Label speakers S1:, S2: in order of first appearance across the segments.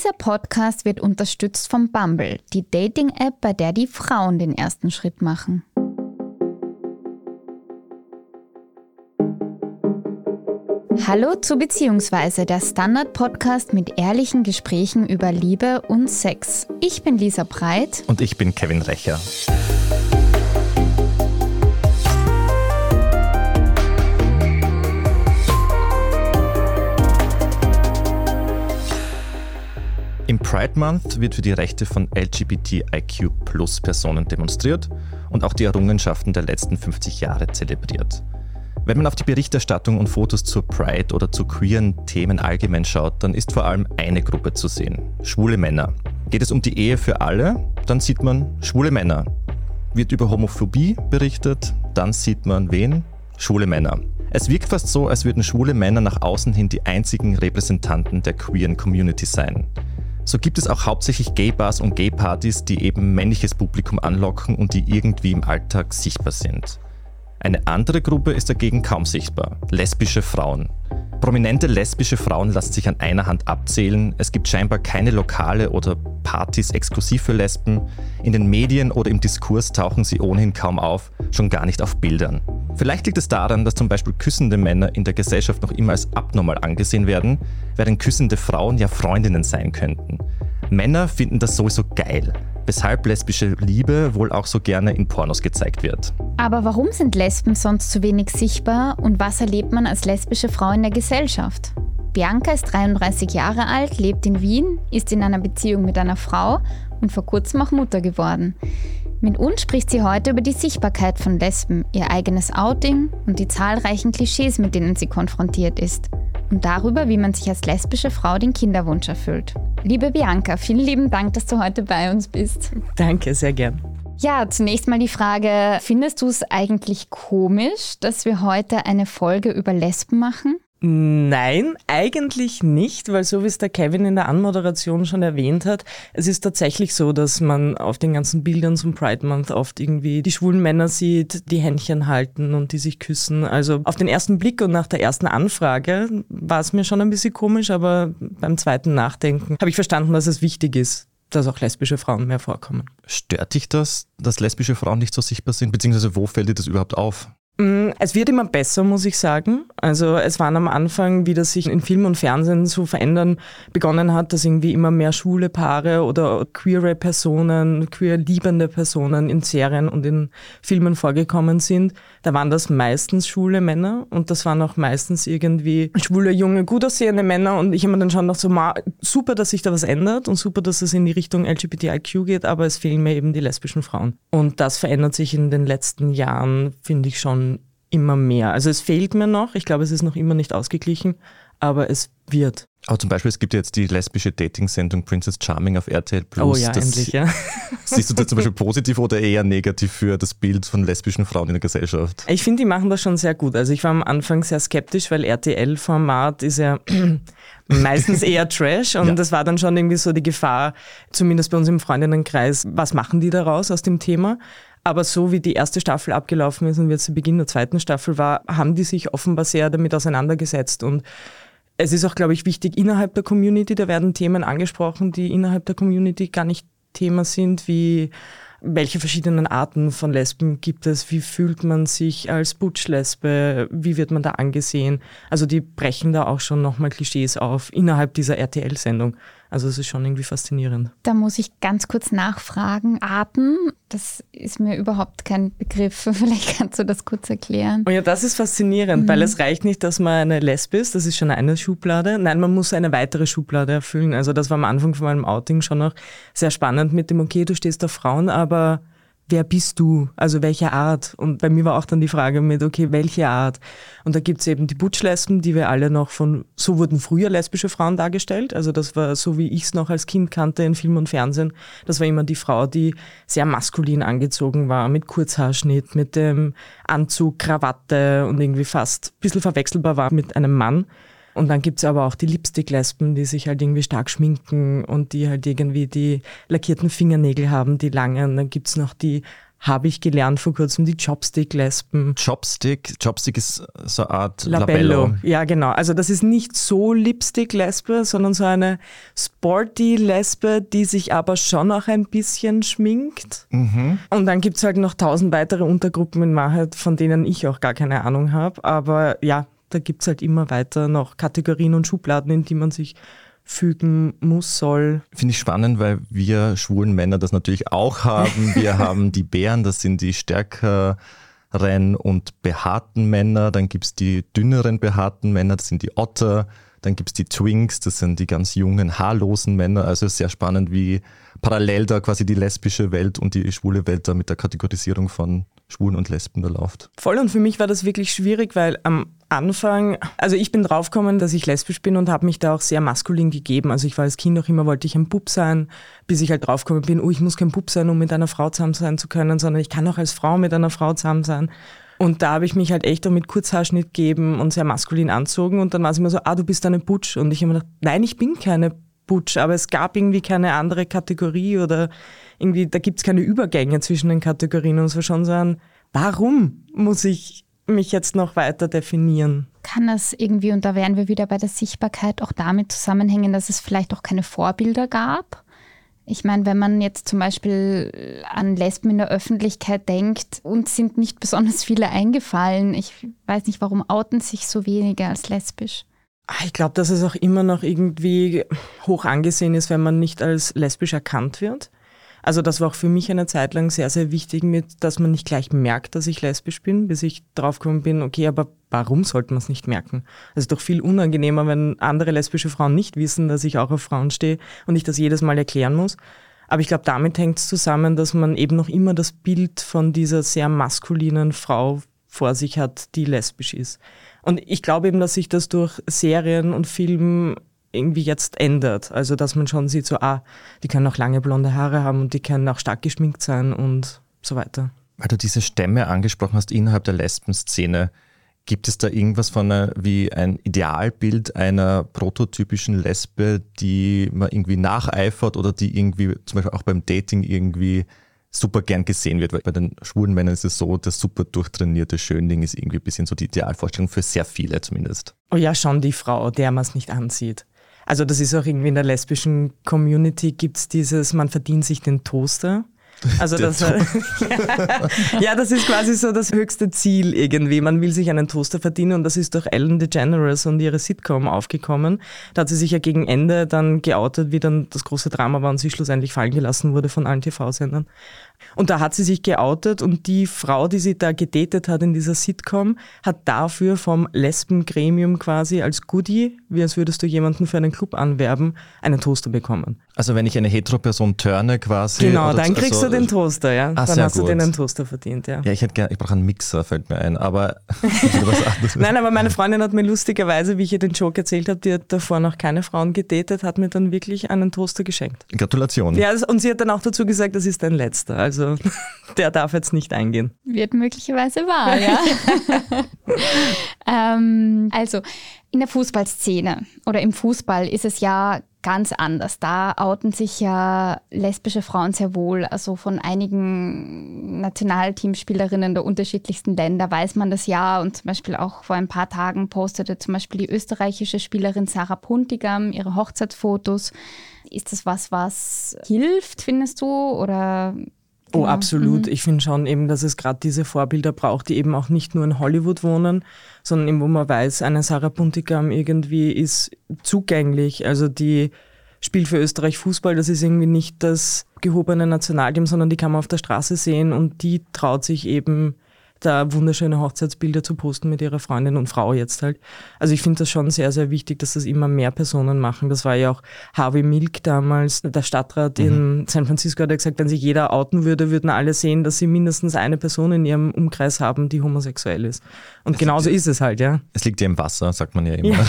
S1: Dieser Podcast wird unterstützt von Bumble, die Dating-App, bei der die Frauen den ersten Schritt machen. Hallo zu Beziehungsweise, der Standard-Podcast mit ehrlichen Gesprächen über Liebe und Sex. Ich bin Lisa Breit.
S2: Und ich bin Kevin Recher. Pride Month wird für die Rechte von LGBTIQ-Plus-Personen demonstriert und auch die Errungenschaften der letzten 50 Jahre zelebriert. Wenn man auf die Berichterstattung und Fotos zur Pride oder zu queeren Themen allgemein schaut, dann ist vor allem eine Gruppe zu sehen. Schwule Männer. Geht es um die Ehe für alle, dann sieht man schwule Männer. Wird über Homophobie berichtet, dann sieht man wen? Schwule Männer. Es wirkt fast so, als würden schwule Männer nach außen hin die einzigen Repräsentanten der queeren Community sein. So gibt es auch hauptsächlich Gay-Bars und Gay-Partys, die eben männliches Publikum anlocken und die irgendwie im Alltag sichtbar sind. Eine andere Gruppe ist dagegen kaum sichtbar, lesbische Frauen. Prominente lesbische Frauen lassen sich an einer Hand abzählen. Es gibt scheinbar keine Lokale oder Partys exklusiv für Lesben. In den Medien oder im Diskurs tauchen sie ohnehin kaum auf, schon gar nicht auf Bildern. Vielleicht liegt es daran, dass zum Beispiel küssende Männer in der Gesellschaft noch immer als abnormal angesehen werden, während küssende Frauen ja Freundinnen sein könnten. Männer finden das sowieso geil, weshalb lesbische Liebe wohl auch so gerne in Pornos gezeigt wird.
S1: Aber warum sind Lesben sonst zu wenig sichtbar und was erlebt man als lesbische Frau in der Gesellschaft? Bianca ist 33 Jahre alt, lebt in Wien, ist in einer Beziehung mit einer Frau und vor kurzem auch Mutter geworden. Mit uns spricht sie heute über die Sichtbarkeit von Lesben, ihr eigenes Outing und die zahlreichen Klischees, mit denen sie konfrontiert ist. Und darüber, wie man sich als lesbische Frau den Kinderwunsch erfüllt. Liebe Bianca, vielen lieben Dank, dass du heute bei uns bist.
S3: Danke, sehr gern.
S1: Ja, zunächst mal die Frage, findest du es eigentlich komisch, dass wir heute eine Folge über Lesben machen?
S3: Nein, eigentlich nicht, weil so wie es der Kevin in der Anmoderation schon erwähnt hat, es ist tatsächlich so, dass man auf den ganzen Bildern zum Pride Month oft irgendwie die schwulen Männer sieht, die Händchen halten und die sich küssen. Also auf den ersten Blick und nach der ersten Anfrage war es mir schon ein bisschen komisch, aber beim zweiten Nachdenken habe ich verstanden, dass es wichtig ist, dass auch lesbische Frauen mehr vorkommen.
S2: Stört dich das, dass lesbische Frauen nicht so sichtbar sind? Beziehungsweise wo fällt dir das überhaupt auf?
S3: Mm, es wird immer besser, muss ich sagen. Also es waren am Anfang, wie das sich in Film und Fernsehen zu verändern begonnen hat, dass irgendwie immer mehr schwule Paare oder queere Personen, queer liebende Personen in Serien und in Filmen vorgekommen sind. Da waren das meistens schwule Männer und das waren auch meistens irgendwie schwule, junge, gut aussehende Männer und ich habe mir dann schon noch so, super, dass sich da was ändert und super, dass es in die Richtung LGBTIQ geht, aber es fehlen mir eben die lesbischen Frauen. Und das verändert sich in den letzten Jahren, finde ich schon immer mehr. Also es fehlt mir noch, ich glaube, es ist noch immer nicht ausgeglichen, aber es wird.
S2: Aber zum Beispiel, es gibt jetzt die lesbische Dating-Sendung Princess Charming auf RTL Plus.
S3: Oh ja, das endlich, ja.
S2: Siehst du das zum Beispiel positiv oder eher negativ für das Bild von lesbischen Frauen in der Gesellschaft?
S3: Ich finde, die machen das schon sehr gut. Also ich war am Anfang sehr skeptisch, weil RTL-Format ist ja meistens eher Trash und ja. das war dann schon irgendwie so die Gefahr, zumindest bei uns im Freundinnenkreis, was machen die daraus aus dem Thema? Aber so wie die erste Staffel abgelaufen ist und wie jetzt zu Beginn der zweiten Staffel war, haben die sich offenbar sehr damit auseinandergesetzt. Und es ist auch, glaube ich, wichtig innerhalb der Community, da werden Themen angesprochen, die innerhalb der Community gar nicht Thema sind, wie welche verschiedenen Arten von Lesben gibt es? Wie fühlt man sich als Butch-Lesbe? Wie wird man da angesehen? Also die brechen da auch schon nochmal Klischees auf innerhalb dieser RTL-Sendung. Also es ist schon irgendwie faszinierend.
S1: Da muss ich ganz kurz nachfragen. Arten, das ist mir überhaupt kein Begriff. Vielleicht kannst du das kurz erklären.
S3: Oh ja, das ist faszinierend, mhm. weil es reicht nicht, dass man eine Lesbe ist, das ist schon eine Schublade. Nein, man muss eine weitere Schublade erfüllen. Also das war am Anfang von meinem Outing schon noch sehr spannend mit dem, okay, du stehst auf Frauen, aber wer bist du? Also welche Art? Und bei mir war auch dann die Frage mit, okay, welche Art? Und da gibt's eben die Butch-Lesben, die wir alle noch von, so wurden früher lesbische Frauen dargestellt. Also das war so, wie ich es noch als Kind kannte in Film und Fernsehen. Das war immer die Frau, die sehr maskulin angezogen war, mit Kurzhaarschnitt, mit dem Anzug, Krawatte und irgendwie fast ein bisschen verwechselbar war mit einem Mann. Und dann gibt's aber auch die Lipstick-Lesben, die sich halt irgendwie stark schminken und die halt irgendwie die lackierten Fingernägel haben, die langen. Dann gibt's noch die habe ich gelernt vor kurzem, die Chopstick-Lesben.
S2: Chopstick? Chopstick ist so eine Art
S3: Labello.
S2: Labello.
S3: Ja, genau. Also das ist nicht so Lipstick-Lesbe, sondern so eine Sporty-Lesbe, die sich aber schon auch ein bisschen schminkt.
S2: Mhm.
S3: Und dann gibt's halt noch tausend weitere Untergruppen in Wahrheit, von denen ich auch gar keine Ahnung habe. Aber ja, da gibt's halt immer weiter noch Kategorien und Schubladen, in die man sich fügen muss, soll.
S2: Finde ich spannend, weil wir schwulen Männer das natürlich auch haben. Wir haben die Bären, das sind die stärkeren und behaarten Männer. Dann gibt's die dünneren behaarten Männer, das sind die Otter. Dann gibt's die Twinks, das sind die ganz jungen, haarlosen Männer. Also sehr spannend, wie parallel da quasi die lesbische Welt und die schwule Welt da mit der Kategorisierung von Schwulen und Lesben da läuft.
S3: Voll und für mich war das wirklich schwierig, weil am Anfang, also ich bin draufgekommen, dass ich lesbisch bin und habe mich da auch sehr maskulin gegeben. Also ich war als Kind auch immer, wollte ich ein Bub sein, bis ich halt draufgekommen bin, oh, ich muss kein Bub sein, um mit einer Frau zusammen sein zu können, sondern ich kann auch als Frau mit einer Frau zusammen sein. Und da habe ich mich halt echt auch mit Kurzhaarschnitt gegeben und sehr maskulin anzogen und dann war es immer so, ah, du bist eine Butch. Und ich habe mir gedacht, nein, ich bin keine Butch, aber es gab irgendwie keine andere Kategorie oder irgendwie, da gibt es keine Übergänge zwischen den Kategorien und es war schon so ein, warum muss ich mich jetzt noch weiter definieren?
S1: Kann das irgendwie, und da wären wir wieder bei der Sichtbarkeit, auch damit zusammenhängen, dass es vielleicht auch keine Vorbilder gab? Ich meine, wenn man jetzt zum Beispiel an Lesben in der Öffentlichkeit denkt, uns sind nicht besonders viele eingefallen. Ich weiß nicht, warum outen sich so wenige als lesbisch.
S3: Ah, Ich glaube, dass es auch immer noch irgendwie hoch angesehen ist, wenn man nicht als lesbisch erkannt wird. Also das war auch für mich eine Zeit lang sehr, sehr wichtig, mit, dass man nicht gleich merkt, dass ich lesbisch bin, bis ich draufgekommen bin, okay, aber warum sollte man es nicht merken? Es ist doch viel unangenehmer, wenn andere lesbische Frauen nicht wissen, dass ich auch auf Frauen stehe und ich das jedes Mal erklären muss. Aber ich glaube, damit hängt es zusammen, dass man eben noch immer das Bild von dieser sehr maskulinen Frau vor sich hat, die lesbisch ist. Und ich glaube eben, dass sich das durch Serien und Filmen irgendwie jetzt ändert. Also, dass man schon sieht, so, ah, die können auch lange blonde Haare haben und die können auch stark geschminkt sein und so weiter.
S2: Weil du diese Stämme angesprochen hast innerhalb der Lesbenszene, gibt es da irgendwas von einer, wie ein Idealbild einer prototypischen Lesbe, die man irgendwie nacheifert oder die irgendwie zum Beispiel auch beim Dating irgendwie super gern gesehen wird? Weil bei den schwulen Männern ist es so, das super durchtrainierte Schönling ist irgendwie ein bisschen so die Idealvorstellung für sehr viele zumindest.
S3: Oh ja, schon die Frau, der man es nicht ansieht. Also das ist auch irgendwie in der lesbischen Community gibt's dieses, man verdient sich den Toaster. Also das, ja, das ist quasi so das höchste Ziel irgendwie. Man will sich einen Toaster verdienen und das ist durch Ellen DeGeneres und ihre Sitcom aufgekommen. Da hat sie sich ja gegen Ende dann geoutet, wie dann das große Drama war und sie schlussendlich fallen gelassen wurde von allen TV-Sendern. Und da hat sie sich geoutet und die Frau, die sie da gedatet hat in dieser Sitcom, hat dafür vom Lesbengremium quasi als Goodie, wie als würdest du jemanden für einen Club anwerben, einen Toaster bekommen.
S2: Also wenn ich eine Hetero-Person turne quasi.
S3: Genau, dann kriegst
S2: also,
S3: du den Toaster, ja.
S2: Ah,
S3: dann hast du
S2: gut.
S3: den einen Toaster verdient, ja.
S2: Ja, ich hätte gerne, ich brauche einen Mixer, fällt mir ein, aber.
S3: Nein, aber meine Freundin hat mir lustigerweise, wie ich ihr den Joke erzählt habe, die hat davor noch keine Frauen gedatet, hat mir dann wirklich einen Toaster geschenkt.
S2: Gratulation.
S3: Ja, und sie hat dann auch dazu gesagt, das ist dein letzter. Also der darf jetzt nicht eingehen.
S1: Wird möglicherweise wahr, ja. ähm, also in der Fußballszene oder im Fußball ist es ja ganz anders. Da outen sich ja lesbische Frauen sehr wohl. Also von einigen Nationalteamspielerinnen der unterschiedlichsten Länder weiß man das ja. Und zum Beispiel auch vor ein paar Tagen postete zum Beispiel die österreichische Spielerin Sarah Puntigam ihre Hochzeitsfotos. Ist das was, was hilft, findest du? Oder
S3: Oh,
S1: Genau.
S3: absolut. Ich finde schon eben, dass es gerade diese Vorbilder braucht, die eben auch nicht nur in Hollywood wohnen, sondern eben, wo man weiß, eine Sarah Buntigam irgendwie ist zugänglich. Also die spielt für Österreich Fußball, das ist irgendwie nicht das gehobene Nationalteam, sondern die kann man auf der Straße sehen und die traut sich eben da wunderschöne Hochzeitsbilder zu posten mit ihrer Freundin und Frau jetzt halt. Also ich finde das schon sehr, sehr wichtig, dass das immer mehr Personen machen. Das war ja auch Harvey Milk damals, der Stadtrat in San Francisco hat ja gesagt, wenn sich jeder outen würde, würden alle sehen, dass sie mindestens eine Person in ihrem Umkreis haben, die homosexuell ist. Und genauso ist es halt, ja.
S2: Es liegt ja im Wasser, sagt man ja immer.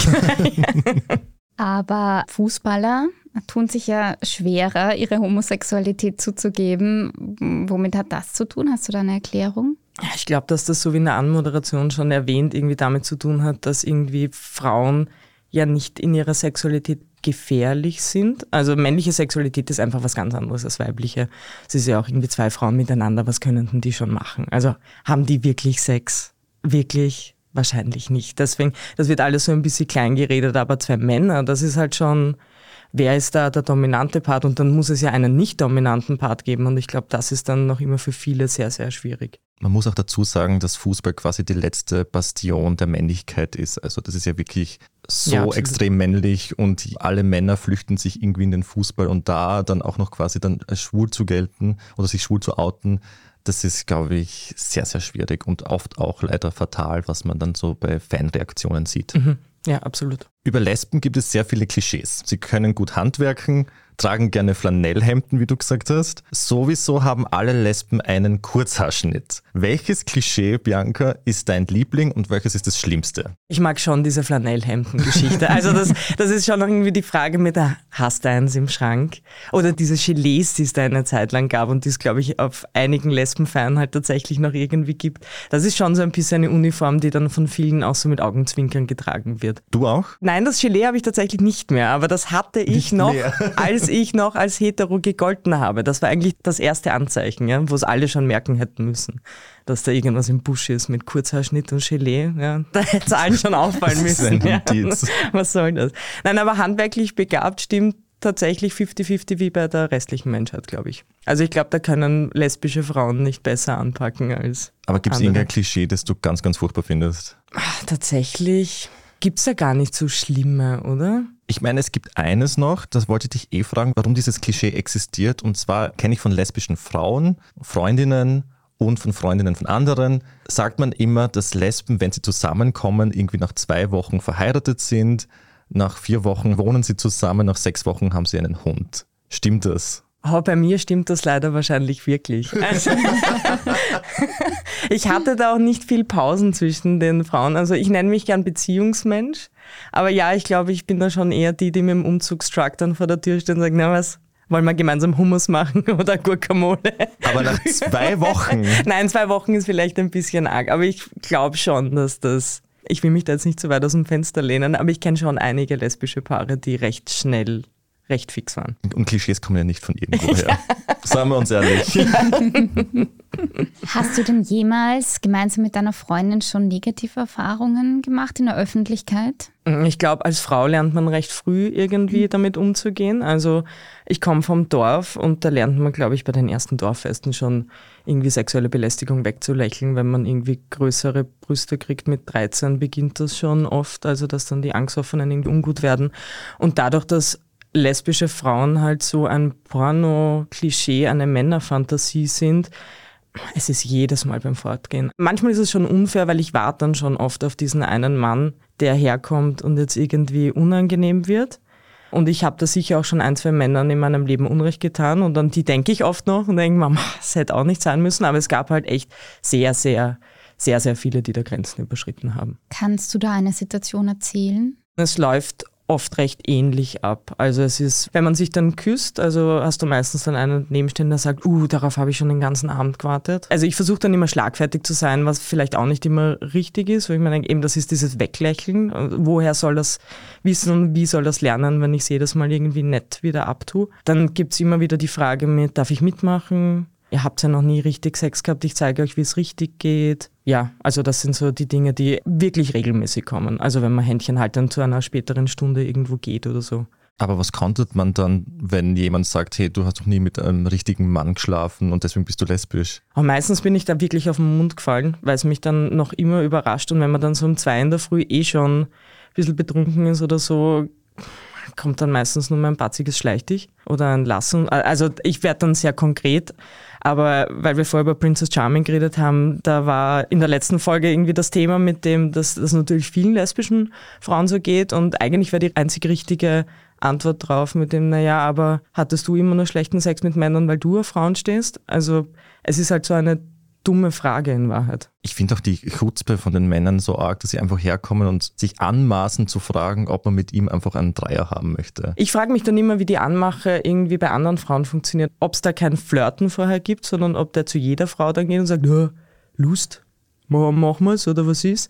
S1: Aber Fußballer tun sich ja schwerer, ihre Homosexualität zuzugeben. Womit hat das zu tun? Hast du da eine Erklärung?
S3: Ich glaube, dass das so wie in der Anmoderation schon erwähnt, irgendwie damit zu tun hat, dass irgendwie Frauen ja nicht in ihrer Sexualität gefährlich sind. Also männliche Sexualität ist einfach was ganz anderes als weibliche. Es ist ja auch irgendwie zwei Frauen miteinander, was können denn die schon machen? Also haben die wirklich Sex? Wirklich? Wahrscheinlich nicht. Deswegen, das wird alles so ein bisschen klein geredet, aber zwei Männer, das ist halt schon, wer ist da der dominante Part? Und dann muss es ja einen nicht dominanten Part geben. Und ich glaube, das ist dann noch immer für viele sehr, sehr schwierig.
S2: Man muss auch dazu sagen, dass Fußball quasi die letzte Bastion der Männlichkeit ist. Also das ist ja wirklich so ja, extrem männlich und alle Männer flüchten sich irgendwie in den Fußball und da dann auch noch quasi dann schwul zu gelten oder sich schwul zu outen, das ist, glaube ich, sehr, sehr schwierig und oft auch leider fatal, was man dann so bei Fanreaktionen sieht.
S3: Mhm. Ja, absolut.
S2: Über Lesben gibt es sehr viele Klischees. Sie können gut handwerken, tragen gerne Flanellhemden, wie du gesagt hast. Sowieso haben alle Lesben einen Kurzhaarschnitt. Welches Klischee, Bianca, ist dein Liebling und welches ist das Schlimmste?
S3: Ich mag schon diese Flanellhemden-Geschichte. Also das, das ist schon irgendwie die Frage mit, der, hast du eins im Schrank? Oder diese Gilets, die es da eine Zeit lang gab und die es, glaube ich, auf einigen Lesbenfeiern halt tatsächlich noch irgendwie gibt. Das ist schon so ein bisschen eine Uniform, die dann von vielen auch so mit Augenzwinkern getragen wird.
S2: Du auch?
S3: Nein, das Gilet habe ich tatsächlich nicht mehr, aber das hatte ich nicht noch, als ich noch als hetero gegolten habe. Das war eigentlich das erste Anzeichen, ja, wo es alle schon merken hätten müssen, dass da irgendwas im Busch ist mit Kurzhaarschnitt und Gelee. Ja. Da hätte es allen schon auffallen müssen. Ja. Was soll das? Nein, aber handwerklich begabt stimmt tatsächlich 50-50 wie bei der restlichen Menschheit, glaube ich. Also ich glaube, da können lesbische Frauen nicht besser anpacken als.
S2: Aber gibt es irgendein Klischee, das du ganz, ganz furchtbar findest?
S3: Ach, tatsächlich gibt es ja gar nicht so schlimme, oder?
S2: Ich meine, es gibt eines noch, das wollte ich dich eh fragen, warum dieses Klischee existiert. Und zwar kenne ich von lesbischen Frauen, Freundinnen und von Freundinnen von anderen, sagt man immer, dass Lesben, wenn sie zusammenkommen, irgendwie nach zwei Wochen verheiratet sind, nach vier Wochen wohnen sie zusammen, nach sechs Wochen haben sie einen Hund. Stimmt das?
S3: Oh, bei mir stimmt das leider wahrscheinlich wirklich. Also, ich hatte da auch nicht viel Pausen zwischen den Frauen. Also ich nenne mich gern Beziehungsmensch. Aber ja, ich glaube, ich bin da schon eher die, die mit dem Umzugstruck dann vor der Tür stehen und sagen, na was, wollen wir gemeinsam Hummus machen oder Guacamole?
S2: Aber nach zwei Wochen?
S3: Nein, zwei Wochen ist vielleicht ein bisschen arg. Aber ich glaube schon, dass das ich will mich da jetzt nicht zu weit aus dem Fenster lehnen, aber ich kenne schon einige lesbische Paare, die recht schnell recht fix waren.
S2: Und Klischees kommen ja nicht von irgendwoher. ja. Sagen wir uns ehrlich. Ja.
S1: Hast du denn jemals gemeinsam mit deiner Freundin schon negative Erfahrungen gemacht in der Öffentlichkeit?
S3: Ich glaube, als Frau lernt man recht früh irgendwie mhm. damit umzugehen. Also ich komme vom Dorf und da lernt man, glaube ich, bei den ersten Dorffesten schon irgendwie sexuelle Belästigung wegzulächeln, wenn man irgendwie größere Brüste kriegt. Mit 13 beginnt das schon oft, also dass dann die Angstoffenen irgendwie ungut werden. Und dadurch, dass lesbische Frauen halt so ein Porno-Klischee, eine Männerfantasie sind. Es ist jedes Mal beim Fortgehen. Manchmal ist es schon unfair, weil ich warte dann schon oft auf diesen einen Mann, der herkommt und jetzt irgendwie unangenehm wird. Und ich habe da sicher auch schon ein, zwei Männern in meinem Leben Unrecht getan und an die denke ich oft noch und denke, Mama, es hätte auch nicht sein müssen, aber es gab halt echt sehr, sehr, sehr, sehr viele, die da Grenzen überschritten haben.
S1: Kannst du da eine Situation erzählen?
S3: Es läuft oft recht ähnlich ab. Also es ist, wenn man sich dann küsst, also hast du meistens dann einen nebenstehen, der sagt, uh, darauf habe ich schon den ganzen Abend gewartet. Also ich versuche dann immer schlagfertig zu sein, was vielleicht auch nicht immer richtig ist, weil ich meine, eben das ist dieses Weglächeln. Woher soll das wissen und wie soll das lernen, wenn ich es jedes Mal irgendwie nett wieder abtue? Dann gibt es immer wieder die Frage mit, darf ich mitmachen? ihr habt ja noch nie richtig Sex gehabt, ich zeige euch, wie es richtig geht. Ja, also das sind so die Dinge, die wirklich regelmäßig kommen. Also wenn man Händchen halt dann zu einer späteren Stunde irgendwo geht oder so.
S2: Aber was konntet man dann, wenn jemand sagt, hey, du hast noch nie mit einem richtigen Mann geschlafen und deswegen bist du lesbisch?
S3: Aber meistens bin ich da wirklich auf den Mund gefallen, weil es mich dann noch immer überrascht und wenn man dann so um zwei in der Früh eh schon ein bisschen betrunken ist oder so, kommt dann meistens nur mein batziges Schleich dich oder ein Lassen. Also ich werde dann sehr konkret aber weil wir vorher über Princess Charming geredet haben, da war in der letzten Folge irgendwie das Thema mit dem, dass das natürlich vielen lesbischen Frauen so geht und eigentlich wäre die einzig richtige Antwort drauf mit dem, naja, aber hattest du immer nur schlechten Sex mit Männern, weil du auf Frauen stehst? Also es ist halt so eine dumme Frage in Wahrheit.
S2: Ich finde auch die Chutzpe von den Männern so arg, dass sie einfach herkommen und sich anmaßen zu fragen, ob man mit ihm einfach einen Dreier haben möchte.
S3: Ich frage mich dann immer, wie die Anmache irgendwie bei anderen Frauen funktioniert. Ob es da kein Flirten vorher gibt, sondern ob der zu jeder Frau dann geht und sagt, Lust, machen wir es oder was ist.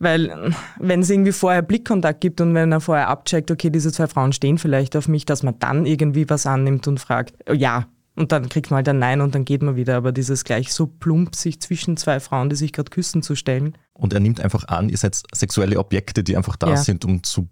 S3: Weil wenn es irgendwie vorher Blickkontakt gibt und wenn er vorher abcheckt, okay, diese zwei Frauen stehen vielleicht auf mich, dass man dann irgendwie was annimmt und fragt, ja, und dann kriegt man halt ein Nein und dann geht man wieder. Aber dieses gleich so plump, sich zwischen zwei Frauen, die sich gerade küssen, zu stellen.
S2: Und er nimmt einfach an, ihr seid sexuelle Objekte, die einfach da ja. sind, um zu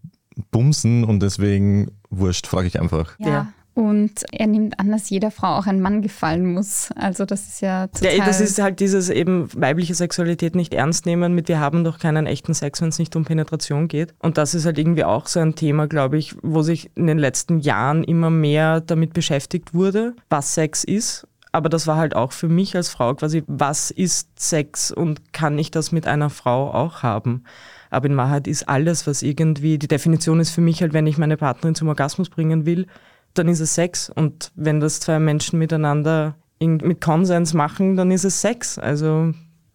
S2: bumsen und deswegen wurscht, frage ich einfach.
S1: Ja. ja. Und er nimmt an, dass jeder Frau auch ein Mann gefallen muss. Also das ist ja total...
S3: Ja, das ist halt dieses eben weibliche Sexualität nicht ernst nehmen mit wir haben doch keinen echten Sex, wenn es nicht um Penetration geht. Und das ist halt irgendwie auch so ein Thema, glaube ich, wo sich in den letzten Jahren immer mehr damit beschäftigt wurde, was Sex ist. Aber das war halt auch für mich als Frau quasi, was ist Sex und kann ich das mit einer Frau auch haben? Aber in Wahrheit ist alles, was irgendwie, die Definition ist für mich halt, wenn ich meine Partnerin zum Orgasmus bringen will, dann ist es Sex. Und wenn das zwei Menschen miteinander in, mit Konsens machen, dann ist es Sex. Also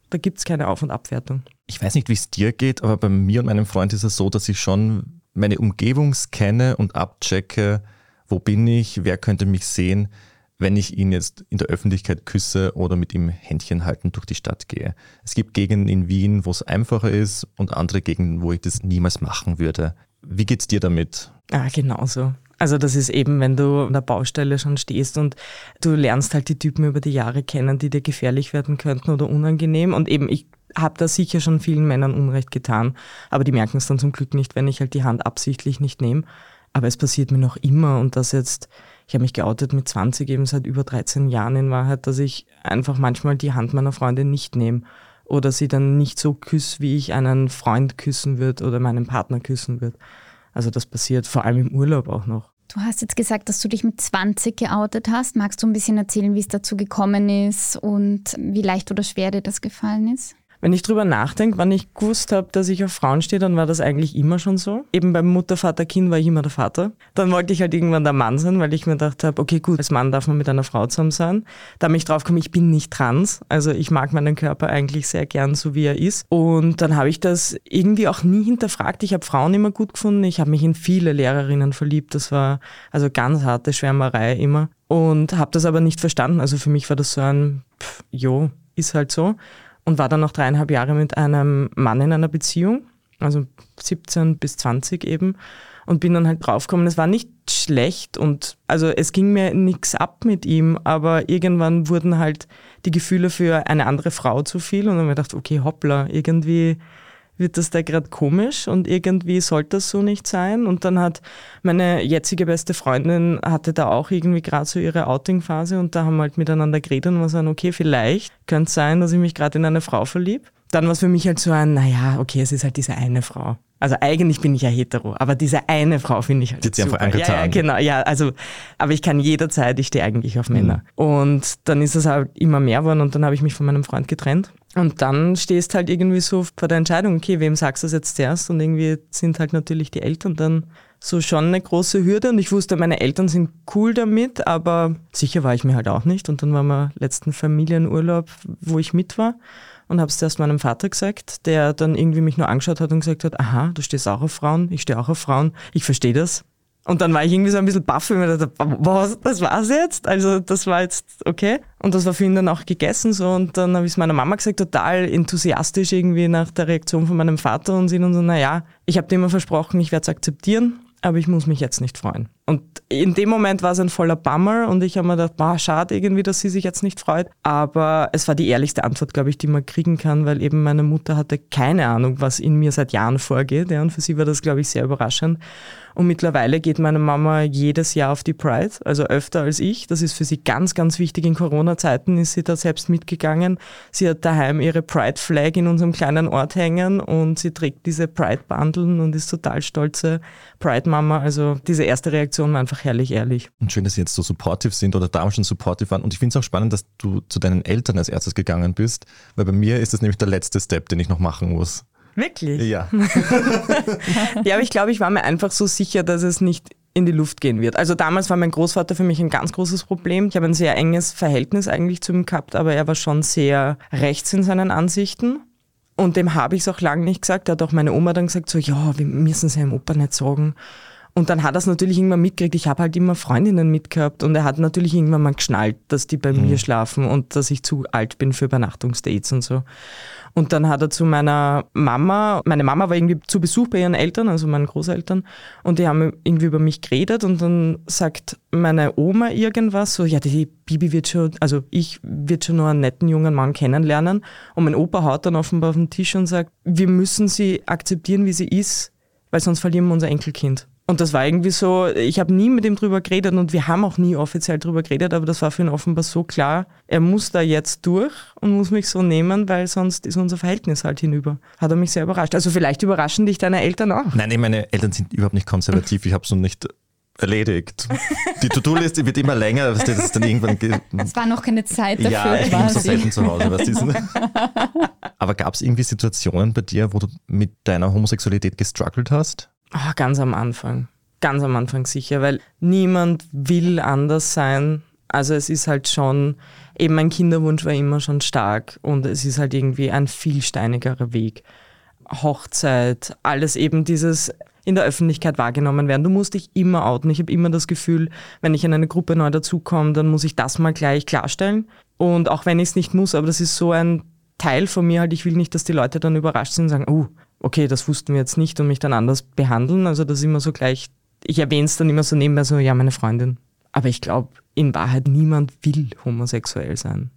S3: da gibt es keine Auf- und Abwertung.
S2: Ich weiß nicht, wie es dir geht, aber bei mir und meinem Freund ist es so, dass ich schon meine Umgebung scanne und abchecke, wo bin ich, wer könnte mich sehen, wenn ich ihn jetzt in der Öffentlichkeit küsse oder mit ihm Händchen halten durch die Stadt gehe. Es gibt Gegenden in Wien, wo es einfacher ist und andere Gegenden, wo ich das niemals machen würde. Wie geht's dir damit?
S3: Ah, genauso. Also das ist eben, wenn du an der Baustelle schon stehst und du lernst halt die Typen über die Jahre kennen, die dir gefährlich werden könnten oder unangenehm. Und eben, ich habe da sicher schon vielen Männern Unrecht getan, aber die merken es dann zum Glück nicht, wenn ich halt die Hand absichtlich nicht nehme. Aber es passiert mir noch immer und das jetzt, ich habe mich geoutet mit 20 eben seit über 13 Jahren in Wahrheit, dass ich einfach manchmal die Hand meiner Freundin nicht nehme oder sie dann nicht so küsse, wie ich einen Freund küssen würde oder meinen Partner küssen würde. Also das passiert vor allem im Urlaub auch noch.
S1: Du hast jetzt gesagt, dass du dich mit 20 geoutet hast. Magst du ein bisschen erzählen, wie es dazu gekommen ist und wie leicht oder schwer dir das gefallen ist?
S3: Wenn ich drüber nachdenke, wann ich gewusst habe, dass ich auf Frauen stehe, dann war das eigentlich immer schon so. Eben beim Mutter, Vater, Kind war ich immer der Vater. Dann wollte ich halt irgendwann der Mann sein, weil ich mir gedacht habe, okay, gut, als Mann darf man mit einer Frau zusammen sein. Da mich drauf komme, ich bin nicht trans. Also ich mag meinen Körper eigentlich sehr gern, so wie er ist. Und dann habe ich das irgendwie auch nie hinterfragt. Ich habe Frauen immer gut gefunden. Ich habe mich in viele Lehrerinnen verliebt. Das war also ganz harte Schwärmerei immer. Und habe das aber nicht verstanden. Also für mich war das so ein, pff, jo, ist halt so und war dann noch dreieinhalb Jahre mit einem Mann in einer Beziehung, also 17 bis 20 eben und bin dann halt draufgekommen, es war nicht schlecht und also es ging mir nichts ab mit ihm, aber irgendwann wurden halt die Gefühle für eine andere Frau zu viel und dann habe ich gedacht, okay, hoppla, irgendwie wird das da gerade komisch und irgendwie sollte das so nicht sein. Und dann hat meine jetzige beste Freundin hatte da auch irgendwie gerade so ihre Outing-Phase und da haben wir halt miteinander geredet und wir sagen, okay, vielleicht könnte es sein, dass ich mich gerade in eine Frau verlieb. Dann war es für mich halt so ein, naja, okay, es ist halt diese eine Frau. Also eigentlich bin ich ja hetero, aber diese eine Frau finde ich halt
S2: Die
S3: super.
S2: einfach.
S3: Ja, ja, genau, ja, also, aber ich kann jederzeit, ich stehe eigentlich auf Männer. Mhm. Und dann ist es halt immer mehr geworden und dann habe ich mich von meinem Freund getrennt und dann stehst halt irgendwie so vor der Entscheidung, okay, wem sagst du das jetzt zuerst? Und irgendwie sind halt natürlich die Eltern dann so schon eine große Hürde. Und ich wusste, meine Eltern sind cool damit, aber sicher war ich mir halt auch nicht. Und dann waren wir letzten Familienurlaub, wo ich mit war und habe es zuerst meinem Vater gesagt, der dann irgendwie mich nur angeschaut hat und gesagt hat, aha, du stehst auch auf Frauen, ich stehe auch auf Frauen, ich verstehe das. Und dann war ich irgendwie so ein bisschen baff, weil ich dachte, was, das war's jetzt? Also das war jetzt okay. Und das war für ihn dann auch gegessen so. Und dann habe ich es meiner Mama gesagt, total enthusiastisch irgendwie nach der Reaktion von meinem Vater und sie dann so, naja, ich habe dir immer versprochen, ich werde es akzeptieren aber ich muss mich jetzt nicht freuen. Und in dem Moment war es ein voller Bummer und ich habe mir gedacht, boah, schade irgendwie, dass sie sich jetzt nicht freut. Aber es war die ehrlichste Antwort, glaube ich, die man kriegen kann, weil eben meine Mutter hatte keine Ahnung, was in mir seit Jahren vorgeht. Ja, und für sie war das, glaube ich, sehr überraschend. Und mittlerweile geht meine Mama jedes Jahr auf die Pride, also öfter als ich. Das ist für sie ganz, ganz wichtig. In Corona-Zeiten ist sie da selbst mitgegangen. Sie hat daheim ihre Pride-Flag in unserem kleinen Ort hängen und sie trägt diese Pride-Bandeln und ist total stolze Pride-Mama. Also diese erste Reaktion war einfach herrlich ehrlich.
S2: Und schön, dass sie jetzt so supportive sind oder damals schon supportive waren. Und ich finde es auch spannend, dass du zu deinen Eltern als erstes gegangen bist, weil bei mir ist das nämlich der letzte Step, den ich noch machen muss.
S3: Wirklich?
S2: Ja.
S3: ja, aber ich glaube, ich war mir einfach so sicher, dass es nicht in die Luft gehen wird. Also damals war mein Großvater für mich ein ganz großes Problem. Ich habe ein sehr enges Verhältnis eigentlich zu ihm gehabt, aber er war schon sehr rechts in seinen Ansichten. Und dem habe ich es auch lange nicht gesagt. Da hat auch meine Oma dann gesagt, so, ja, wir müssen es ja im Opa nicht sagen. Und dann hat er es natürlich irgendwann mitgekriegt. Ich habe halt immer Freundinnen mitgehabt und er hat natürlich irgendwann mal geschnallt, dass die bei mhm. mir schlafen und dass ich zu alt bin für Übernachtungsdates und so. Und dann hat er zu meiner Mama, meine Mama war irgendwie zu Besuch bei ihren Eltern, also meinen Großeltern, und die haben irgendwie über mich geredet und dann sagt meine Oma irgendwas, so, ja, die Bibi wird schon, also ich wird schon nur einen netten jungen Mann kennenlernen. Und mein Opa haut dann offenbar auf den Tisch und sagt, wir müssen sie akzeptieren, wie sie ist, weil sonst verlieren wir unser Enkelkind. Und das war irgendwie so, ich habe nie mit ihm drüber geredet und wir haben auch nie offiziell drüber geredet, aber das war für ihn offenbar so klar, er muss da jetzt durch und muss mich so nehmen, weil sonst ist unser Verhältnis halt hinüber. Hat er mich sehr überrascht. Also vielleicht überraschen dich deine Eltern auch.
S2: Nein, nee, meine Eltern sind überhaupt nicht konservativ. Ich habe es noch nicht erledigt. Die To-Do-Liste wird immer länger, das ist dann irgendwann.
S1: Es war noch keine Zeit dafür.
S2: Ja, ich bin so selten zu Hause. Was ist Aber gab es irgendwie Situationen bei dir, wo du mit deiner Homosexualität gestruggelt hast?
S3: Oh, ganz am Anfang. Ganz am Anfang sicher, weil niemand will anders sein. Also es ist halt schon, eben mein Kinderwunsch war immer schon stark und es ist halt irgendwie ein viel steinigerer Weg. Hochzeit, alles eben dieses in der Öffentlichkeit wahrgenommen werden. Du musst dich immer outen. Ich habe immer das Gefühl, wenn ich in eine Gruppe neu dazukomme, dann muss ich das mal gleich klarstellen. Und auch wenn ich es nicht muss, aber das ist so ein Teil von mir halt, ich will nicht, dass die Leute dann überrascht sind und sagen, oh, okay, das wussten wir jetzt nicht und mich dann anders behandeln. Also das ist immer so gleich, ich erwähne es dann immer so nebenbei so, ja, meine Freundin. Aber ich glaube, in Wahrheit niemand will homosexuell sein.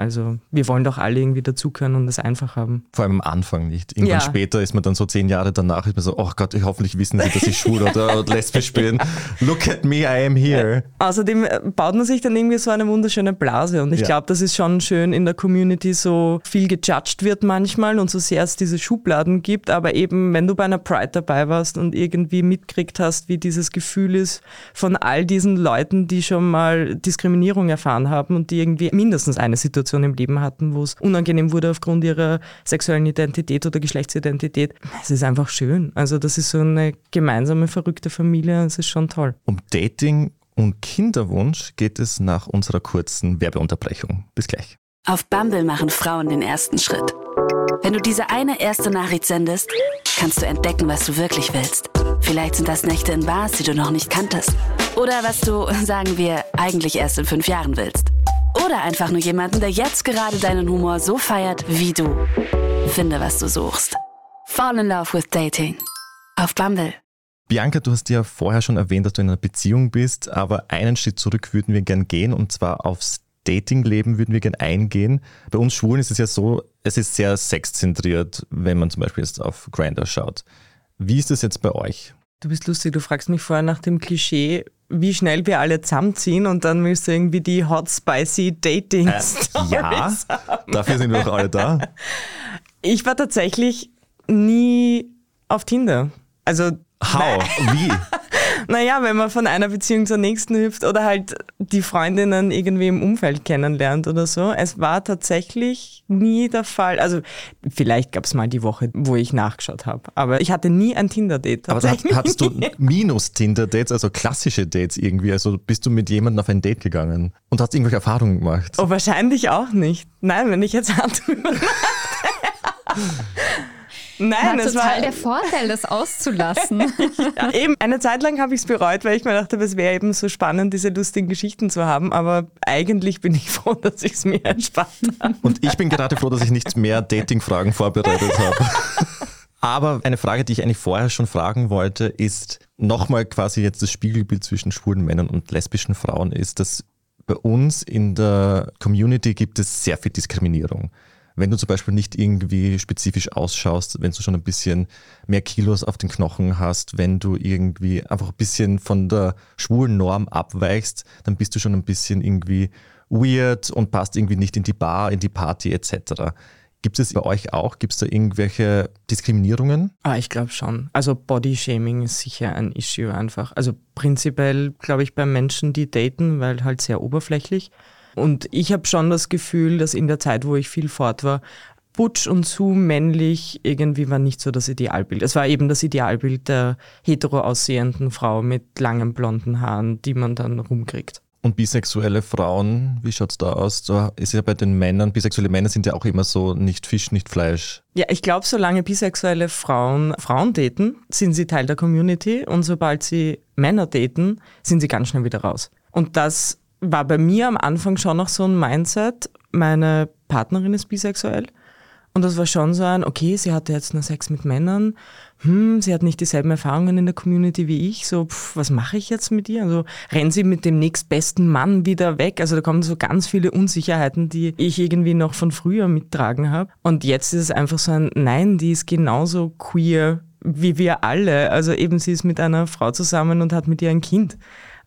S3: Also wir wollen doch alle irgendwie dazugehören und es einfach haben.
S2: Vor allem am Anfang nicht. Irgendwann ja. später ist man dann so zehn Jahre danach, ist man so, oh Gott, hoffentlich wissen sie, dass ich schwul oder lesbisch bin. Look at me, I am here.
S3: Außerdem äh, baut man sich dann irgendwie so eine wunderschöne Blase und ich ja. glaube, das ist schon schön in der Community so viel gejudged wird manchmal und so sehr es diese Schubladen gibt, aber eben wenn du bei einer Pride dabei warst und irgendwie mitkriegt hast, wie dieses Gefühl ist von all diesen Leuten, die schon mal Diskriminierung erfahren haben und die irgendwie mindestens eine Situation Situation im Leben hatten, wo es unangenehm wurde aufgrund ihrer sexuellen Identität oder Geschlechtsidentität. Es ist einfach schön. Also das ist so eine gemeinsame, verrückte Familie. Es ist schon toll.
S2: Um Dating und Kinderwunsch geht es nach unserer kurzen Werbeunterbrechung. Bis gleich.
S4: Auf Bumble machen Frauen den ersten Schritt. Wenn du diese eine erste Nachricht sendest, kannst du entdecken, was du wirklich willst. Vielleicht sind das Nächte in Bars, die du noch nicht kanntest. Oder was du, sagen wir, eigentlich erst in fünf Jahren willst. Oder einfach nur jemanden, der jetzt gerade deinen Humor so feiert wie du. Finde, was du suchst. Fall in Love with Dating. Auf Bumble.
S2: Bianca, du hast ja vorher schon erwähnt, dass du in einer Beziehung bist, aber einen Schritt zurück würden wir gern gehen und zwar aufs Datingleben würden wir gern eingehen. Bei uns Schwulen ist es ja so, es ist sehr sexzentriert, wenn man zum Beispiel jetzt auf Grindr schaut. Wie ist das jetzt bei euch?
S3: Du bist lustig, du fragst mich vorher nach dem Klischee, wie schnell wir alle zusammenziehen und dann willst du irgendwie die Hot Spicy Dating äh,
S2: Ja, haben. dafür sind wir doch alle da.
S3: Ich war tatsächlich nie auf Tinder. Also
S2: How? Wie?
S3: Naja, wenn man von einer Beziehung zur nächsten hüpft oder halt die Freundinnen irgendwie im Umfeld kennenlernt oder so. Es war tatsächlich nie der Fall. Also vielleicht gab es mal die Woche, wo ich nachgeschaut habe. Aber ich hatte nie ein Tinder-Date.
S2: Aber hattest du Minus-Tinder-Dates, also klassische Dates irgendwie? Also bist du mit jemandem auf ein Date gegangen und hast irgendwelche Erfahrungen gemacht?
S3: Oh, wahrscheinlich auch nicht. Nein, wenn ich jetzt hart drüber nachdenke.
S1: Nein, war es total war der Vorteil, das auszulassen.
S3: ja, eben, eine Zeit lang habe ich es bereut, weil ich mir dachte, es wäre eben so spannend, diese lustigen Geschichten zu haben. Aber eigentlich bin ich froh, dass ich es mir erspart habe.
S2: Und ich bin gerade froh, dass ich nicht mehr Dating-Fragen vorbereitet habe. Aber eine Frage, die ich eigentlich vorher schon fragen wollte, ist nochmal quasi jetzt das Spiegelbild zwischen schwulen Männern und lesbischen Frauen ist, dass bei uns in der Community gibt es sehr viel Diskriminierung wenn du zum Beispiel nicht irgendwie spezifisch ausschaust, wenn du schon ein bisschen mehr Kilos auf den Knochen hast, wenn du irgendwie einfach ein bisschen von der schwulen Norm abweichst, dann bist du schon ein bisschen irgendwie weird und passt irgendwie nicht in die Bar, in die Party etc. Gibt es bei euch auch? Gibt es da irgendwelche Diskriminierungen?
S3: Ah, ich glaube schon. Also Bodyshaming ist sicher ein Issue einfach. Also prinzipiell glaube ich bei Menschen, die daten, weil halt sehr oberflächlich. Und ich habe schon das Gefühl, dass in der Zeit, wo ich viel fort war, butsch und zu männlich irgendwie war nicht so das Idealbild. Es war eben das Idealbild der hetero aussehenden Frau mit langen blonden Haaren, die man dann rumkriegt.
S2: Und bisexuelle Frauen, wie schaut es da aus? So ist ja bei den Männern, bisexuelle Männer sind ja auch immer so nicht Fisch, nicht Fleisch.
S3: Ja, ich glaube, solange bisexuelle Frauen Frauen daten, sind sie Teil der Community und sobald sie Männer daten, sind sie ganz schnell wieder raus. Und das war bei mir am Anfang schon noch so ein Mindset. Meine Partnerin ist bisexuell und das war schon so ein, okay, sie hatte jetzt nur Sex mit Männern, hm, sie hat nicht dieselben Erfahrungen in der Community wie ich, so, pff, was mache ich jetzt mit ihr? Also rennt sie mit dem nächstbesten Mann wieder weg? Also da kommen so ganz viele Unsicherheiten, die ich irgendwie noch von früher mittragen habe. Und jetzt ist es einfach so ein, nein, die ist genauso queer wie wir alle. Also eben sie ist mit einer Frau zusammen und hat mit ihr ein Kind.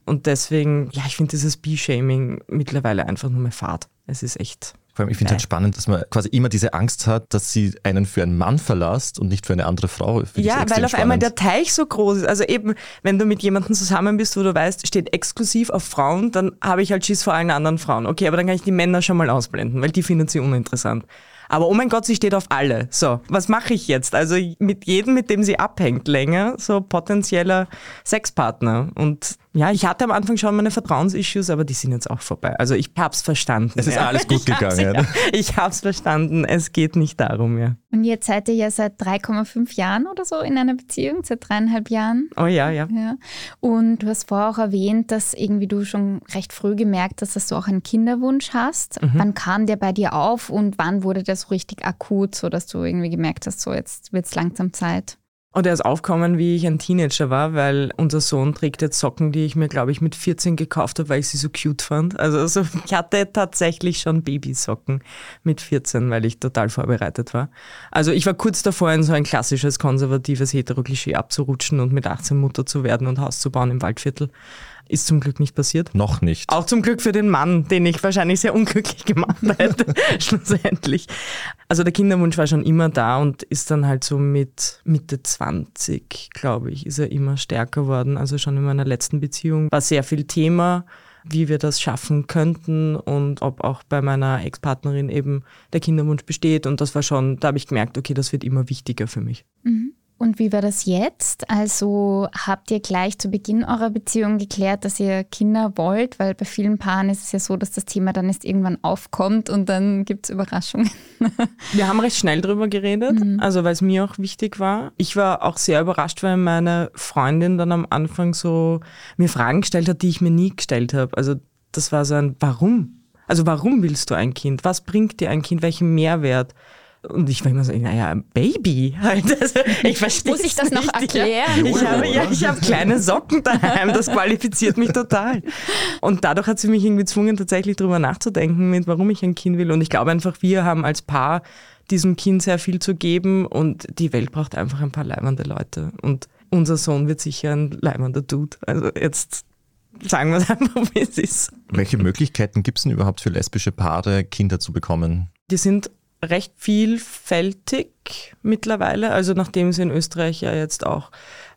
S3: Und deswegen, ja, ich finde dieses B-Shaming mittlerweile einfach nur mehr Fahrt. Es ist echt
S2: vor allem, ich finde es halt spannend, dass man quasi immer diese Angst hat, dass sie einen für einen Mann verlässt und nicht für eine andere Frau.
S3: Ja, weil auf spannend. einmal der Teich so groß ist. Also eben, wenn du mit jemandem zusammen bist, wo du weißt, steht exklusiv auf Frauen, dann habe ich halt Schiss vor allen anderen Frauen. Okay, aber dann kann ich die Männer schon mal ausblenden, weil die finden sie uninteressant. Aber oh mein Gott, sie steht auf alle. So, was mache ich jetzt? Also mit jedem, mit dem sie abhängt, länger, so potenzieller Sexpartner. Und ja, ich hatte am Anfang schon meine Vertrauensissues, aber die sind jetzt auch vorbei. Also ich hab's verstanden.
S2: Es ist
S3: ja.
S2: alles gut
S3: ich
S2: gegangen.
S3: Hab's, ja. Ich hab's verstanden. Es geht nicht darum, ja.
S1: Und jetzt seid ihr ja seit 3,5 Jahren oder so in einer Beziehung, seit dreieinhalb Jahren.
S3: Oh ja, ja,
S1: ja. Und du hast vorher auch erwähnt, dass irgendwie du schon recht früh gemerkt hast, dass du auch einen Kinderwunsch hast. Mhm. Wann kam der bei dir auf und wann wurde der so richtig akut, so dass du irgendwie gemerkt hast, so jetzt wird's langsam Zeit?
S3: Und er ist aufgekommen, wie ich ein Teenager war, weil unser Sohn trägt jetzt Socken, die ich mir, glaube ich, mit 14 gekauft habe, weil ich sie so cute fand. Also, also ich hatte tatsächlich schon Babysocken mit 14, weil ich total vorbereitet war. Also ich war kurz davor, in so ein klassisches konservatives Hetero-Klischee abzurutschen und mit 18 Mutter zu werden und Haus zu bauen im Waldviertel. Ist zum Glück nicht passiert.
S2: Noch nicht.
S3: Auch zum Glück für den Mann, den ich wahrscheinlich sehr unglücklich gemacht hätte, schlussendlich. Also der Kinderwunsch war schon immer da und ist dann halt so mit Mitte 20, glaube ich, ist er immer stärker worden. Also schon in meiner letzten Beziehung war sehr viel Thema wie wir das schaffen könnten und ob auch bei meiner Ex-Partnerin eben der Kinderwunsch besteht. Und das war schon, da habe ich gemerkt, okay, das wird immer wichtiger für mich.
S1: Mhm. Und wie war das jetzt? Also habt ihr gleich zu Beginn eurer Beziehung geklärt, dass ihr Kinder wollt? Weil bei vielen Paaren ist es ja so, dass das Thema dann erst irgendwann aufkommt und dann gibt es Überraschungen.
S3: Wir haben recht schnell drüber geredet, mhm. also weil es mir auch wichtig war. Ich war auch sehr überrascht, weil meine Freundin dann am Anfang so mir Fragen gestellt hat, die ich mir nie gestellt habe. Also das war so ein Warum? Also warum willst du ein Kind? Was bringt dir ein Kind? Welchen Mehrwert? Und ich war immer so, naja, Baby halt. Also ich verstehe
S1: Muss ich das noch erklären?
S3: Ich habe, ja, ich habe kleine Socken daheim, das qualifiziert mich total. Und dadurch hat sie mich irgendwie gezwungen, tatsächlich darüber nachzudenken, mit warum ich ein Kind will. Und ich glaube einfach, wir haben als Paar diesem Kind sehr viel zu geben und die Welt braucht einfach ein paar leibende Leute. Und unser Sohn wird sicher ein leibender Dude. Also jetzt sagen wir es einfach, wie es ist.
S2: Welche Möglichkeiten gibt es denn überhaupt für lesbische Paare, Kinder zu bekommen?
S3: Die sind recht vielfältig mittlerweile. Also nachdem es in Österreich ja jetzt auch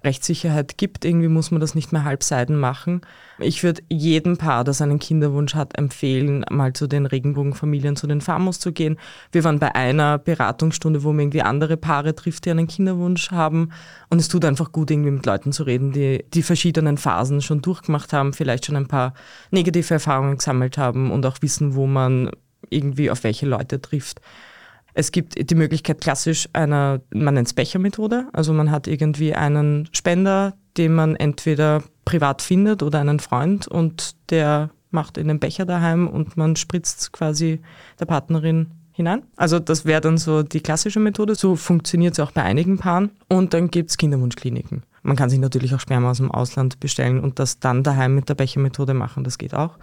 S3: Rechtssicherheit gibt, irgendwie muss man das nicht mehr halbseiden machen. Ich würde jedem Paar, das einen Kinderwunsch hat, empfehlen, mal zu den Regenbogenfamilien, zu den Famos zu gehen. Wir waren bei einer Beratungsstunde, wo man irgendwie andere Paare trifft, die einen Kinderwunsch haben. Und es tut einfach gut, irgendwie mit Leuten zu reden, die die verschiedenen Phasen schon durchgemacht haben, vielleicht schon ein paar negative Erfahrungen gesammelt haben und auch wissen, wo man irgendwie auf welche Leute trifft. Es gibt die Möglichkeit klassisch einer, man nennt es Bechermethode. Also man hat irgendwie einen Spender, den man entweder privat findet oder einen Freund und der macht in den Becher daheim und man spritzt quasi der Partnerin hinein. Also das wäre dann so die klassische Methode. So funktioniert es auch bei einigen Paaren. Und dann gibt es Kinderwunschkliniken. Man kann sich natürlich auch Sperma aus dem Ausland bestellen und das dann daheim mit der Bechermethode machen. Das geht auch.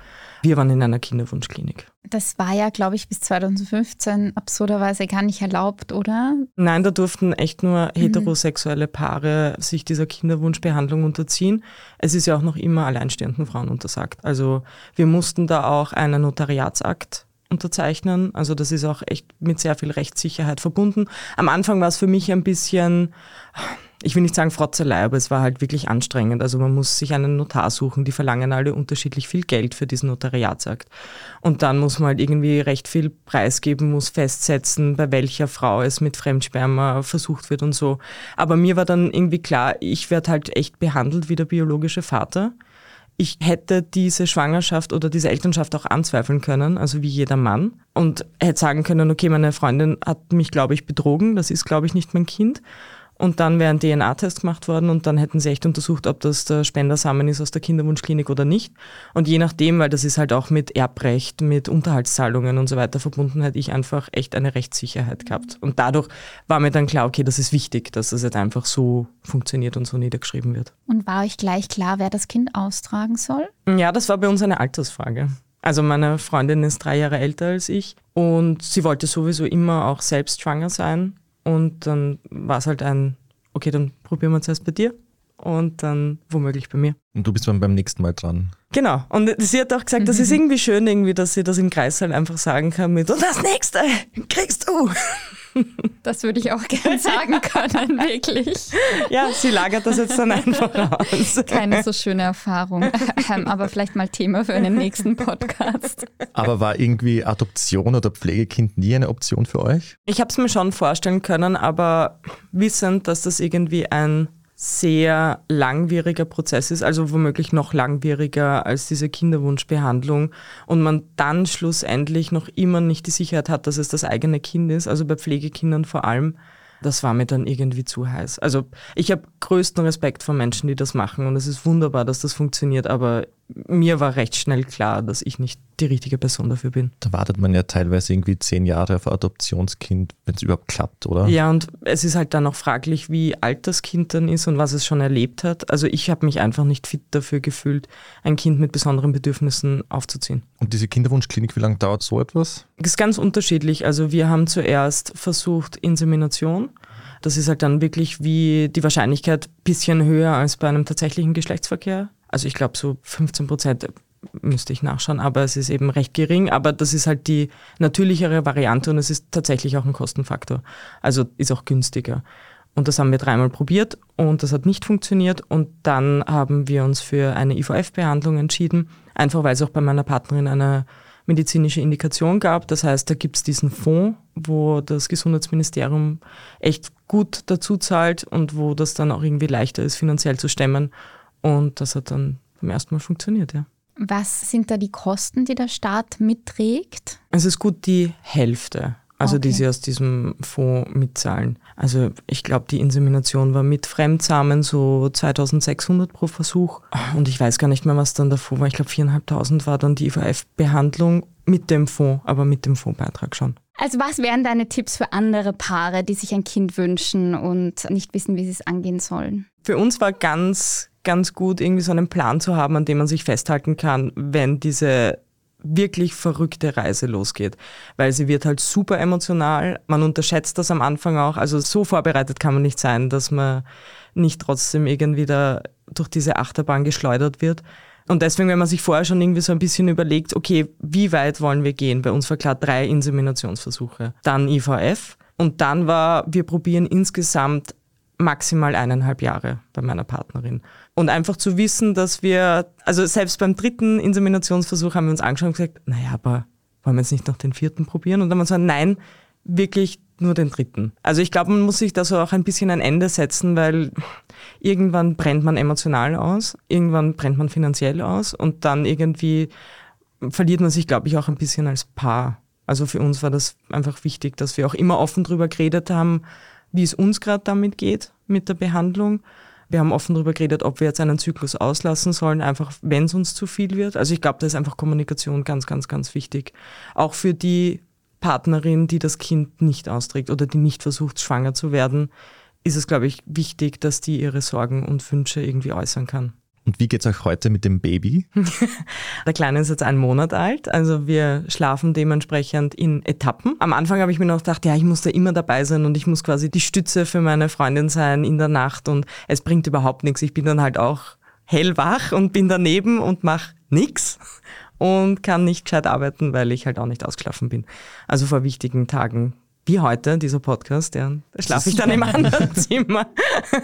S3: Wir waren in einer Kinderwunschklinik.
S1: Das war ja, glaube ich, bis 2015 absurderweise gar nicht erlaubt, oder?
S3: Nein, da durften echt nur mhm. heterosexuelle Paare sich dieser Kinderwunschbehandlung unterziehen. Es ist ja auch noch immer alleinstehenden Frauen untersagt. Also wir mussten da auch einen Notariatsakt unterzeichnen. Also das ist auch echt mit sehr viel Rechtssicherheit verbunden. Am Anfang war es für mich ein bisschen ich will nicht sagen Frotzelei, aber es war halt wirklich anstrengend. Also man muss sich einen Notar suchen, die verlangen alle unterschiedlich viel Geld für diesen Notariatsakt. Und dann muss man halt irgendwie recht viel preisgeben, muss festsetzen, bei welcher Frau es mit Fremdsperma versucht wird und so. Aber mir war dann irgendwie klar, ich werde halt echt behandelt wie der biologische Vater Ich hätte diese Schwangerschaft oder diese Elternschaft auch anzweifeln können, also wie jeder Mann. Und hätte sagen können, okay, meine Freundin hat mich, glaube ich, betrogen, das ist, glaube ich, nicht mein Kind. Und dann wäre ein DNA-Test gemacht worden und dann hätten sie echt untersucht, ob das der Spendersamen ist aus der Kinderwunschklinik oder nicht. Und je nachdem, weil das ist halt auch mit Erbrecht, mit Unterhaltszahlungen und so weiter verbunden, hätte ich einfach echt eine Rechtssicherheit gehabt. Und dadurch war mir dann klar, okay, das ist wichtig, dass das jetzt einfach so funktioniert und so niedergeschrieben wird.
S1: Und war euch gleich klar, wer das Kind austragen soll?
S3: Ja, das war bei uns eine Altersfrage. Also meine Freundin ist drei Jahre älter als ich und sie wollte sowieso immer auch selbst schwanger sein. Und dann war es halt ein, okay, dann probieren wir es erst bei dir und dann womöglich bei mir.
S2: Und du bist dann beim nächsten Mal dran.
S3: Genau. Und sie hat auch gesagt, das ist irgendwie schön, irgendwie, dass sie das im Kreis halt einfach sagen kann mit, und das nächste kriegst du.
S1: Das würde ich auch gerne sagen können, wirklich.
S3: Ja, sie lagert das jetzt dann einfach aus.
S1: Keine so schöne Erfahrung. Ähm, aber vielleicht mal Thema für einen nächsten Podcast.
S2: Aber war irgendwie Adoption oder Pflegekind nie eine Option für euch?
S3: Ich habe es mir schon vorstellen können, aber wissend, dass das irgendwie ein sehr langwieriger Prozess ist, also womöglich noch langwieriger als diese Kinderwunschbehandlung und man dann schlussendlich noch immer nicht die Sicherheit hat, dass es das eigene Kind ist, also bei Pflegekindern vor allem, das war mir dann irgendwie zu heiß. Also ich habe größten Respekt vor Menschen, die das machen und es ist wunderbar, dass das funktioniert, aber mir war recht schnell klar, dass ich nicht die richtige Person dafür bin.
S2: Da wartet man ja teilweise irgendwie zehn Jahre auf ein Adoptionskind, wenn es überhaupt klappt, oder?
S3: Ja, und es ist halt dann auch fraglich, wie alt das Kind dann ist und was es schon erlebt hat. Also ich habe mich einfach nicht fit dafür gefühlt, ein Kind mit besonderen Bedürfnissen aufzuziehen.
S2: Und diese Kinderwunschklinik, wie lange dauert so etwas?
S3: Das ist ganz unterschiedlich. Also wir haben zuerst versucht Insemination. Das ist halt dann wirklich wie die Wahrscheinlichkeit bisschen höher als bei einem tatsächlichen Geschlechtsverkehr. Also ich glaube so 15 Prozent müsste ich nachschauen, aber es ist eben recht gering. Aber das ist halt die natürlichere Variante und es ist tatsächlich auch ein Kostenfaktor. Also ist auch günstiger. Und das haben wir dreimal probiert und das hat nicht funktioniert. Und dann haben wir uns für eine IVF-Behandlung entschieden, einfach weil es auch bei meiner Partnerin eine medizinische Indikation gab. Das heißt, da gibt es diesen Fonds, wo das Gesundheitsministerium echt gut dazu zahlt und wo das dann auch irgendwie leichter ist, finanziell zu stemmen. Und das hat dann beim ersten Mal funktioniert, ja.
S1: Was sind da die Kosten, die der Staat mitträgt?
S3: Es ist gut die Hälfte, also
S1: Okay.
S3: die sie aus diesem Fonds mitzahlen. Also ich glaube, die Insemination war mit Fremdsamen so 2600 pro Versuch. Und ich weiß gar nicht mehr, was dann davor war. Ich glaube, 4.500 war dann die IVF-Behandlung mit dem Fonds, aber mit dem Fondsbeitrag schon.
S1: Also was wären deine Tipps für andere Paare, die sich ein Kind wünschen und nicht wissen, wie sie es angehen sollen?
S3: Für uns war ganz, ganz gut, irgendwie so einen Plan zu haben, an dem man sich festhalten kann, wenn diese wirklich verrückte Reise losgeht. Weil sie wird halt super emotional. Man unterschätzt das am Anfang auch. Also so vorbereitet kann man nicht sein, dass man nicht trotzdem irgendwie da durch diese Achterbahn geschleudert wird. Und deswegen, wenn man sich vorher schon irgendwie so ein bisschen überlegt, okay, wie weit wollen wir gehen? Bei uns war klar drei Inseminationsversuche, dann IVF und dann war, wir probieren insgesamt maximal eineinhalb Jahre bei meiner Partnerin. Und einfach zu wissen, dass wir, also selbst beim dritten Inseminationsversuch haben wir uns angeschaut und gesagt, naja, aber wollen wir jetzt nicht noch den vierten probieren? Und dann haben wir so, nein, wirklich nur den dritten. Also ich glaube, man muss sich da so auch ein bisschen ein Ende setzen, weil irgendwann brennt man emotional aus, irgendwann brennt man finanziell aus und dann irgendwie verliert man sich, glaube ich, auch ein bisschen als Paar. Also für uns war das einfach wichtig, dass wir auch immer offen drüber geredet haben, wie es uns gerade damit geht mit der Behandlung. Wir haben offen darüber geredet, ob wir jetzt einen Zyklus auslassen sollen, einfach wenn es uns zu viel wird. Also ich glaube, da ist einfach Kommunikation ganz, ganz, ganz wichtig. Auch für die Partnerin, die das Kind nicht austrägt oder die nicht versucht, schwanger zu werden, ist es, glaube ich, wichtig, dass die ihre Sorgen und Wünsche irgendwie äußern kann.
S2: Und wie geht's euch heute mit dem Baby?
S3: Der Kleine ist jetzt einen Monat alt, also wir schlafen dementsprechend in Etappen. Am Anfang habe ich mir noch gedacht, ja, ich muss da immer dabei sein und ich muss quasi die Stütze für meine Freundin sein in der Nacht und es bringt überhaupt nichts. Ich bin dann halt auch hellwach und bin daneben und mache nichts und kann nicht gescheit arbeiten, weil ich halt auch nicht ausgeschlafen bin. Also vor wichtigen Tagen wie heute, dieser Podcast, ja, schlafe ich dann im anderen Zimmer,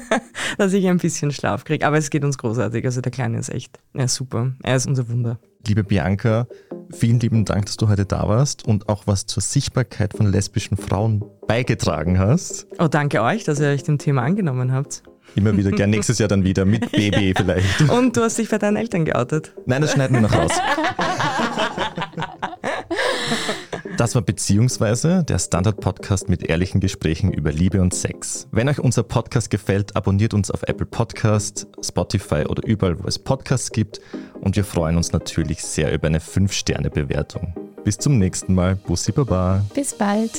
S3: dass ich ein bisschen Schlaf kriege. Aber es geht uns großartig. Also der Kleine ist echt, er ist super. Er ist unser Wunder.
S2: Liebe Bianca, vielen lieben Dank, dass du heute da warst und auch was zur Sichtbarkeit von lesbischen Frauen beigetragen hast.
S3: Oh, danke euch, dass ihr euch dem Thema angenommen habt.
S2: Immer wieder, gern nächstes Jahr dann wieder mit Baby vielleicht.
S3: Und du hast dich bei deinen Eltern geoutet.
S2: Nein, das schneiden wir noch raus. Das war Beziehungsweise, der Standard-Podcast mit ehrlichen Gesprächen über Liebe und Sex. Wenn euch unser Podcast gefällt, abonniert uns auf Apple Podcast, Spotify oder überall, wo es Podcasts gibt. Und wir freuen uns natürlich sehr über eine 5-Sterne-Bewertung. Bis zum nächsten Mal. Bussi Baba.
S1: Bis bald.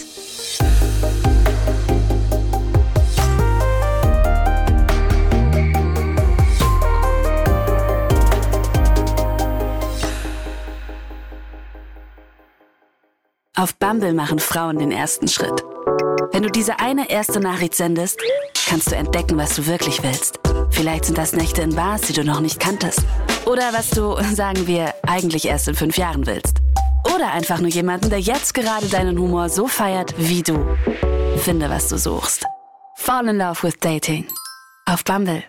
S4: Auf Bumble machen Frauen den ersten Schritt. Wenn du diese eine erste Nachricht sendest, kannst du entdecken, was du wirklich willst. Vielleicht sind das Nächte in Bars, die du noch nicht kanntest. Oder was du, sagen wir, eigentlich erst in fünf Jahren willst. Oder einfach nur jemanden, der jetzt gerade deinen Humor so feiert wie du. Finde, was du suchst. Fall in Love with Dating. Auf Bumble.